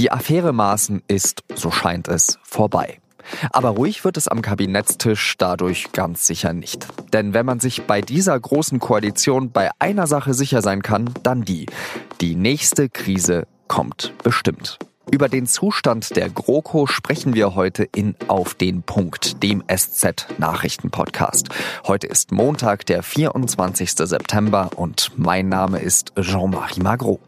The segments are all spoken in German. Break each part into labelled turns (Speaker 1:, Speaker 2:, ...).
Speaker 1: Die Affäre Maaßen ist, so scheint es, vorbei. Aber ruhig wird es am Kabinettstisch dadurch ganz sicher nicht. Denn wenn man sich bei dieser großen Koalition bei einer Sache sicher sein kann, dann die. Die nächste Krise kommt bestimmt. Über den Zustand der GroKo sprechen wir heute in Auf den Punkt, dem SZ-Nachrichten-Podcast. Heute ist Montag, der 24. September und mein Name ist Jean-Marie Magro.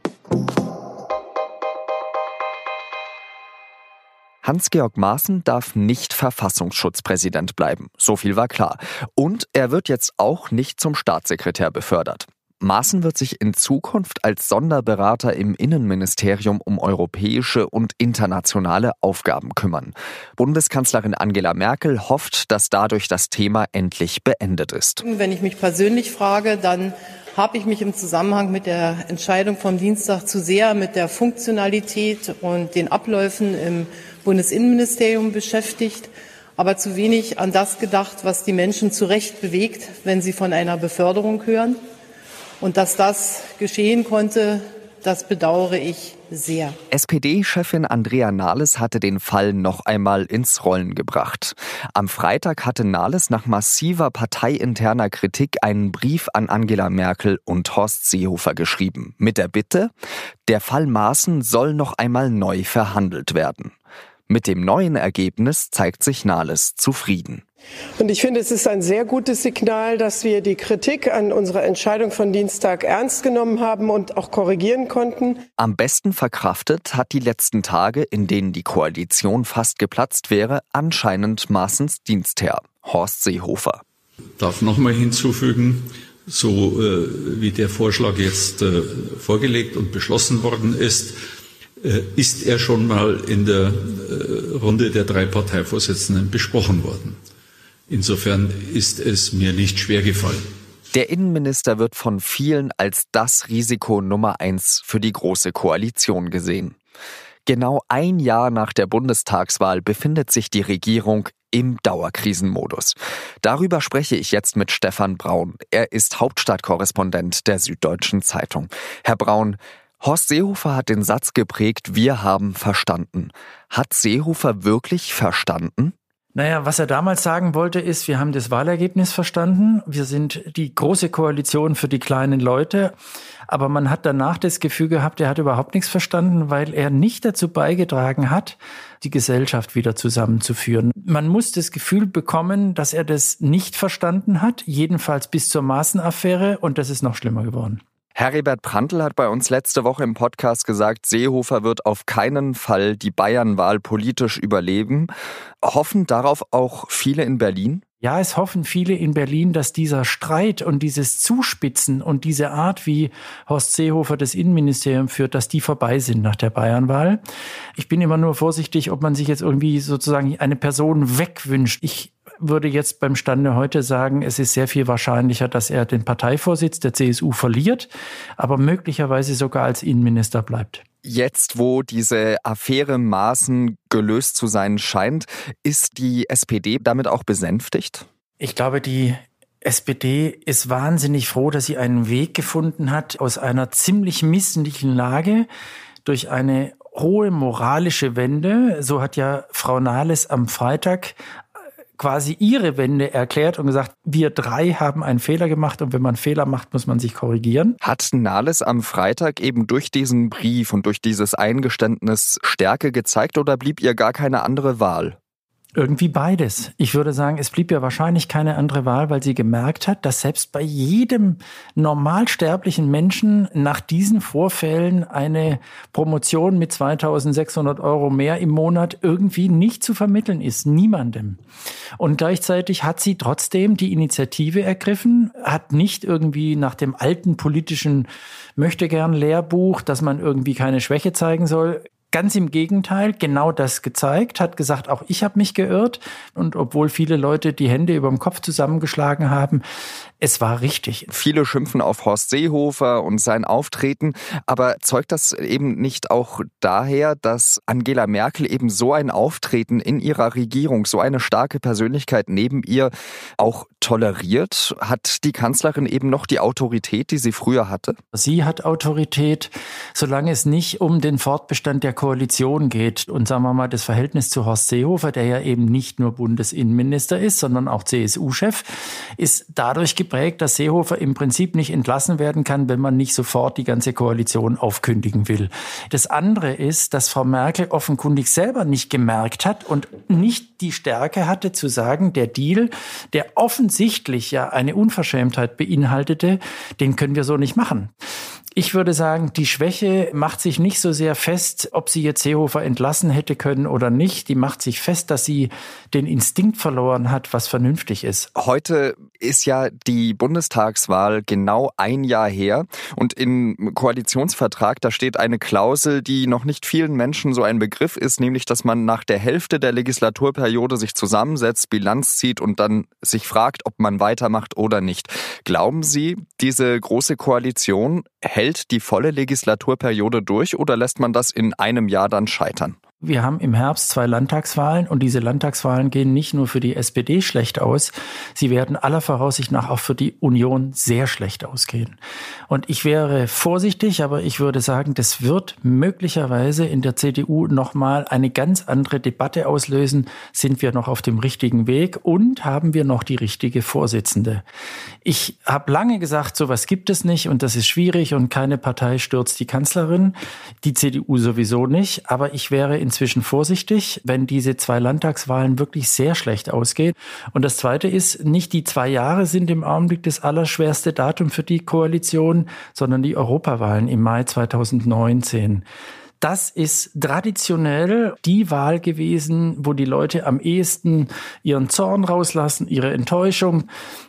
Speaker 1: Hans-Georg Maaßen darf nicht Verfassungsschutzpräsident bleiben. So viel war klar. Und er wird jetzt auch nicht zum Staatssekretär befördert. Maaßen wird sich in Zukunft als Sonderberater im Innenministerium um europäische und internationale Aufgaben kümmern. Bundeskanzlerin Angela Merkel hofft, dass dadurch das Thema endlich beendet ist.
Speaker 2: Wenn ich mich persönlich frage, dann habe ich mich im Zusammenhang mit der Entscheidung vom Dienstag zu sehr mit der Funktionalität und den Abläufen im Bundesinnenministerium beschäftigt, aber zu wenig an das gedacht, was die Menschen zu Recht bewegt, wenn sie von einer Beförderung hören. Und dass das geschehen konnte, das bedauere ich sehr.
Speaker 1: SPD-Chefin Andrea Nahles hatte den Fall noch einmal ins Rollen gebracht. Am Freitag hatte Nahles nach massiver parteiinterner Kritik einen Brief an Angela Merkel und Horst Seehofer geschrieben. Mit der Bitte, der Fall Maaßen soll noch einmal neu verhandelt werden. Mit dem neuen Ergebnis zeigt sich Nahles zufrieden.
Speaker 3: Und ich finde, es ist ein sehr gutes Signal, dass wir die Kritik an unserer Entscheidung von Dienstag ernst genommen haben und auch korrigieren konnten.
Speaker 1: Am besten verkraftet hat die letzten Tage, in denen die Koalition fast geplatzt wäre, anscheinend Maaßens Dienstherr, Horst Seehofer.
Speaker 4: Ich darf nochmal hinzufügen, so äh, wie der Vorschlag jetzt äh, vorgelegt und beschlossen worden ist, ist er schon mal in der äh, Runde der drei Parteivorsitzenden besprochen worden. Insofern ist es mir nicht schwer gefallen.
Speaker 1: Der Innenminister wird von vielen als das Risiko Nummer eins für die Große Koalition gesehen. Genau ein Jahr nach der Bundestagswahl befindet sich die Regierung im Dauerkrisenmodus. Darüber spreche ich jetzt mit Stefan Braun. Er ist Hauptstadtkorrespondent der Süddeutschen Zeitung. Herr Braun, Horst Seehofer hat den Satz geprägt, wir haben verstanden. Hat Seehofer wirklich verstanden?
Speaker 5: Naja, was er damals sagen wollte, ist, wir haben das Wahlergebnis verstanden, wir sind die große Koalition für die kleinen Leute, aber man hat danach das Gefühl gehabt, er hat überhaupt nichts verstanden, weil er nicht dazu beigetragen hat, die Gesellschaft wieder zusammenzuführen. Man muss das Gefühl bekommen, dass er das nicht verstanden hat, jedenfalls bis zur Maßenaffäre, und das ist noch schlimmer geworden.
Speaker 1: Heribert Prantl hat bei uns letzte Woche im Podcast gesagt, Seehofer wird auf keinen Fall die Bayernwahl politisch überleben. Hoffen darauf auch viele in Berlin?
Speaker 5: Ja, es hoffen viele in Berlin, dass dieser Streit und dieses Zuspitzen und diese Art, wie Horst Seehofer das Innenministerium führt, dass die vorbei sind nach der Bayernwahl. Ich bin immer nur vorsichtig, ob man sich jetzt irgendwie sozusagen eine Person wegwünscht. Ich würde jetzt beim Stande heute sagen, es ist sehr viel wahrscheinlicher, dass er den Parteivorsitz der CSU verliert, aber möglicherweise sogar als Innenminister bleibt.
Speaker 1: Jetzt, wo diese Affäre Maßen gelöst zu sein scheint, ist die SPD damit auch besänftigt?
Speaker 5: Ich glaube, die SPD ist wahnsinnig froh, dass sie einen Weg gefunden hat aus einer ziemlich misslichen Lage durch eine hohe moralische Wende. So hat ja Frau Nahles am Freitag quasi ihre Wende erklärt und gesagt, wir drei haben einen Fehler gemacht und wenn man Fehler macht, muss man sich korrigieren.
Speaker 1: Hat Nahles am Freitag eben durch diesen Brief und durch dieses Eingeständnis Stärke gezeigt oder blieb ihr gar keine andere Wahl?
Speaker 5: Irgendwie beides. Ich würde sagen, es blieb ja wahrscheinlich keine andere Wahl, weil sie gemerkt hat, dass selbst bei jedem normalsterblichen Menschen nach diesen Vorfällen eine Promotion mit 2600 Euro mehr im Monat irgendwie nicht zu vermitteln ist. Niemandem. Und gleichzeitig hat sie trotzdem die Initiative ergriffen, hat nicht irgendwie nach dem alten politischen möchte gern Lehrbuch, dass man irgendwie keine Schwäche zeigen soll, Ganz im Gegenteil, genau das gezeigt, hat gesagt, auch ich habe mich geirrt. Und obwohl viele Leute die Hände über dem Kopf zusammengeschlagen haben, es war richtig.
Speaker 1: Viele schimpfen auf Horst Seehofer und sein Auftreten, aber zeugt das eben nicht auch daher, dass Angela Merkel eben so ein Auftreten in ihrer Regierung, so eine starke Persönlichkeit neben ihr auch toleriert? Hat die Kanzlerin eben noch die Autorität, die sie früher hatte?
Speaker 5: Sie hat Autorität, solange es nicht um den Fortbestand der Koalition geht und sagen wir mal das Verhältnis zu Horst Seehofer, der ja eben nicht nur Bundesinnenminister ist, sondern auch CSU-Chef, ist dadurch geprägt, dass Seehofer im Prinzip nicht entlassen werden kann, wenn man nicht sofort die ganze Koalition aufkündigen will. Das andere ist, dass Frau Merkel offenkundig selber nicht gemerkt hat und nicht die Stärke hatte zu sagen, der Deal, der offensichtlich ja eine Unverschämtheit beinhaltete, den können wir so nicht machen. Ich würde sagen, die Schwäche macht sich nicht so sehr fest, ob sie jetzt Seehofer entlassen hätte können oder nicht. Die macht sich fest, dass sie den Instinkt verloren hat, was vernünftig ist.
Speaker 1: Heute ist ja die Bundestagswahl genau ein Jahr her und im Koalitionsvertrag, da steht eine Klausel, die noch nicht vielen Menschen so ein Begriff ist, nämlich, dass man nach der Hälfte der Legislaturperiode sich zusammensetzt, Bilanz zieht und dann sich fragt, ob man weitermacht oder nicht. Glauben Sie, diese große Koalition hält die volle Legislaturperiode durch oder lässt man das in einem Jahr dann scheitern?
Speaker 5: Wir haben im Herbst zwei Landtagswahlen und diese Landtagswahlen gehen nicht nur für die SPD schlecht aus, sie werden aller Voraussicht nach auch für die Union sehr schlecht ausgehen. Und ich wäre vorsichtig, aber ich würde sagen, das wird möglicherweise in der CDU nochmal eine ganz andere Debatte auslösen. Sind wir noch auf dem richtigen Weg und haben wir noch die richtige Vorsitzende? Ich habe lange gesagt, sowas gibt es nicht und das ist schwierig und keine Partei stürzt die Kanzlerin, die CDU sowieso nicht, aber ich wäre in inzwischen vorsichtig, wenn diese zwei Landtagswahlen wirklich sehr schlecht ausgehen. Und das Zweite ist, nicht die zwei Jahre sind im Augenblick das allerschwerste Datum für die Koalition, sondern die Europawahlen im Mai 2019. Das ist traditionell die Wahl gewesen, wo die Leute am ehesten ihren Zorn rauslassen, ihre Enttäuschung.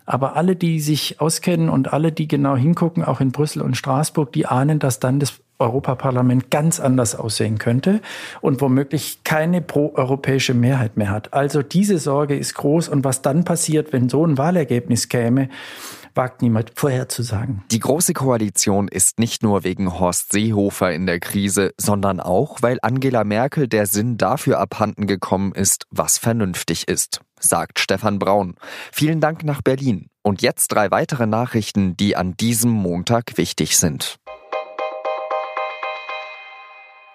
Speaker 5: Aber alle, die sich auskennen und alle, die genau hingucken, auch in Brüssel und Straßburg, die ahnen, dass dann das Europaparlament ganz anders aussehen könnte und womöglich keine proeuropäische Mehrheit mehr hat. Also diese Sorge ist groß und was dann passiert, wenn so ein Wahlergebnis käme, wagt niemand vorherzusagen.
Speaker 1: Die Große Koalition ist nicht nur wegen Horst Seehofer in der Krise, sondern auch, weil Angela Merkel der Sinn dafür abhanden gekommen ist, was vernünftig ist, sagt Stefan Braun. Vielen Dank nach Berlin. Und jetzt drei weitere Nachrichten, die an diesem Montag wichtig sind.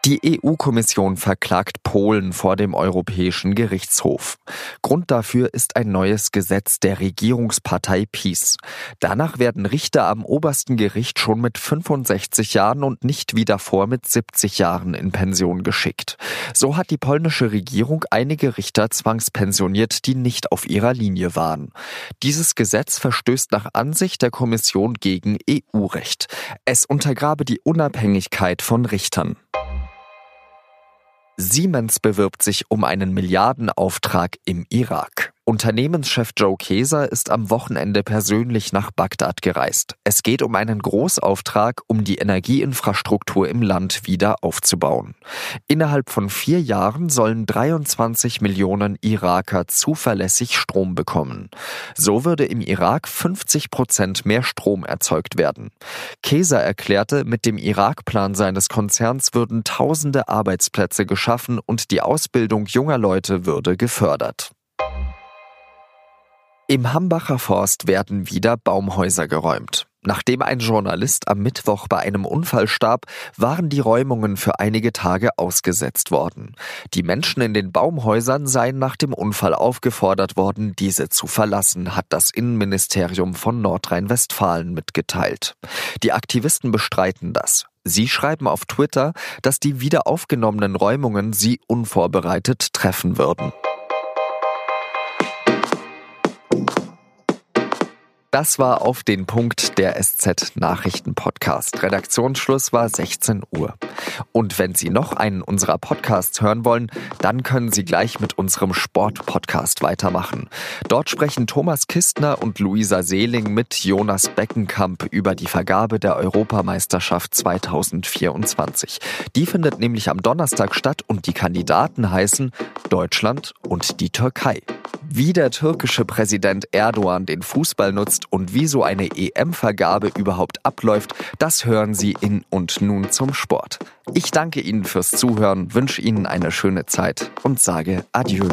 Speaker 1: Die EU-Kommission verklagt Polen vor dem Europäischen Gerichtshof. Grund dafür ist ein neues Gesetz der Regierungspartei PiS. Danach werden Richter am obersten Gericht schon mit 65 Jahren und nicht wie davor mit 70 Jahren in Pension geschickt. So hat die polnische Regierung einige Richter zwangspensioniert, die nicht auf ihrer Linie waren. Dieses Gesetz verstößt nach Ansicht der Kommission gegen EU-Recht. Es untergrabe die Unabhängigkeit von Richtern. Siemens bewirbt sich um einen Milliardenauftrag im Irak. Unternehmenschef Joe Keser ist am Wochenende persönlich nach Bagdad gereist. Es geht um einen Großauftrag, um die Energieinfrastruktur im Land wieder aufzubauen. Innerhalb von vier Jahren sollen 23 Millionen Iraker zuverlässig Strom bekommen. So würde im Irak 50 Prozent mehr Strom erzeugt werden. Keser erklärte, mit dem Irak-Plan seines Konzerns würden tausende Arbeitsplätze geschaffen und die Ausbildung junger Leute würde gefördert. Im Hambacher Forst werden wieder Baumhäuser geräumt. Nachdem ein Journalist am Mittwoch bei einem Unfall starb, waren die Räumungen für einige Tage ausgesetzt worden. Die Menschen in den Baumhäusern seien nach dem Unfall aufgefordert worden, diese zu verlassen, hat das Innenministerium von Nordrhein-Westfalen mitgeteilt. Die Aktivisten bestreiten das. Sie schreiben auf Twitter, dass die wieder aufgenommenen Räumungen sie unvorbereitet treffen würden. Das war auf den Punkt der SZ Nachrichten Podcast. Redaktionsschluss war 16 Uhr. Und wenn Sie noch einen unserer Podcasts hören wollen, dann können Sie gleich mit unserem Sport-Podcast weitermachen. Dort sprechen Thomas Kistner und Luisa Seeling mit Jonas Beckenkamp über die Vergabe der Europameisterschaft 2024. Die findet nämlich am Donnerstag statt und die Kandidaten heißen Deutschland und die Türkei. Wie der türkische Präsident Erdogan den Fußball nutzt, und wie so eine EM-Vergabe überhaupt abläuft, das hören Sie in und nun zum Sport. Ich danke Ihnen fürs Zuhören, wünsche Ihnen eine schöne Zeit und sage Adieu.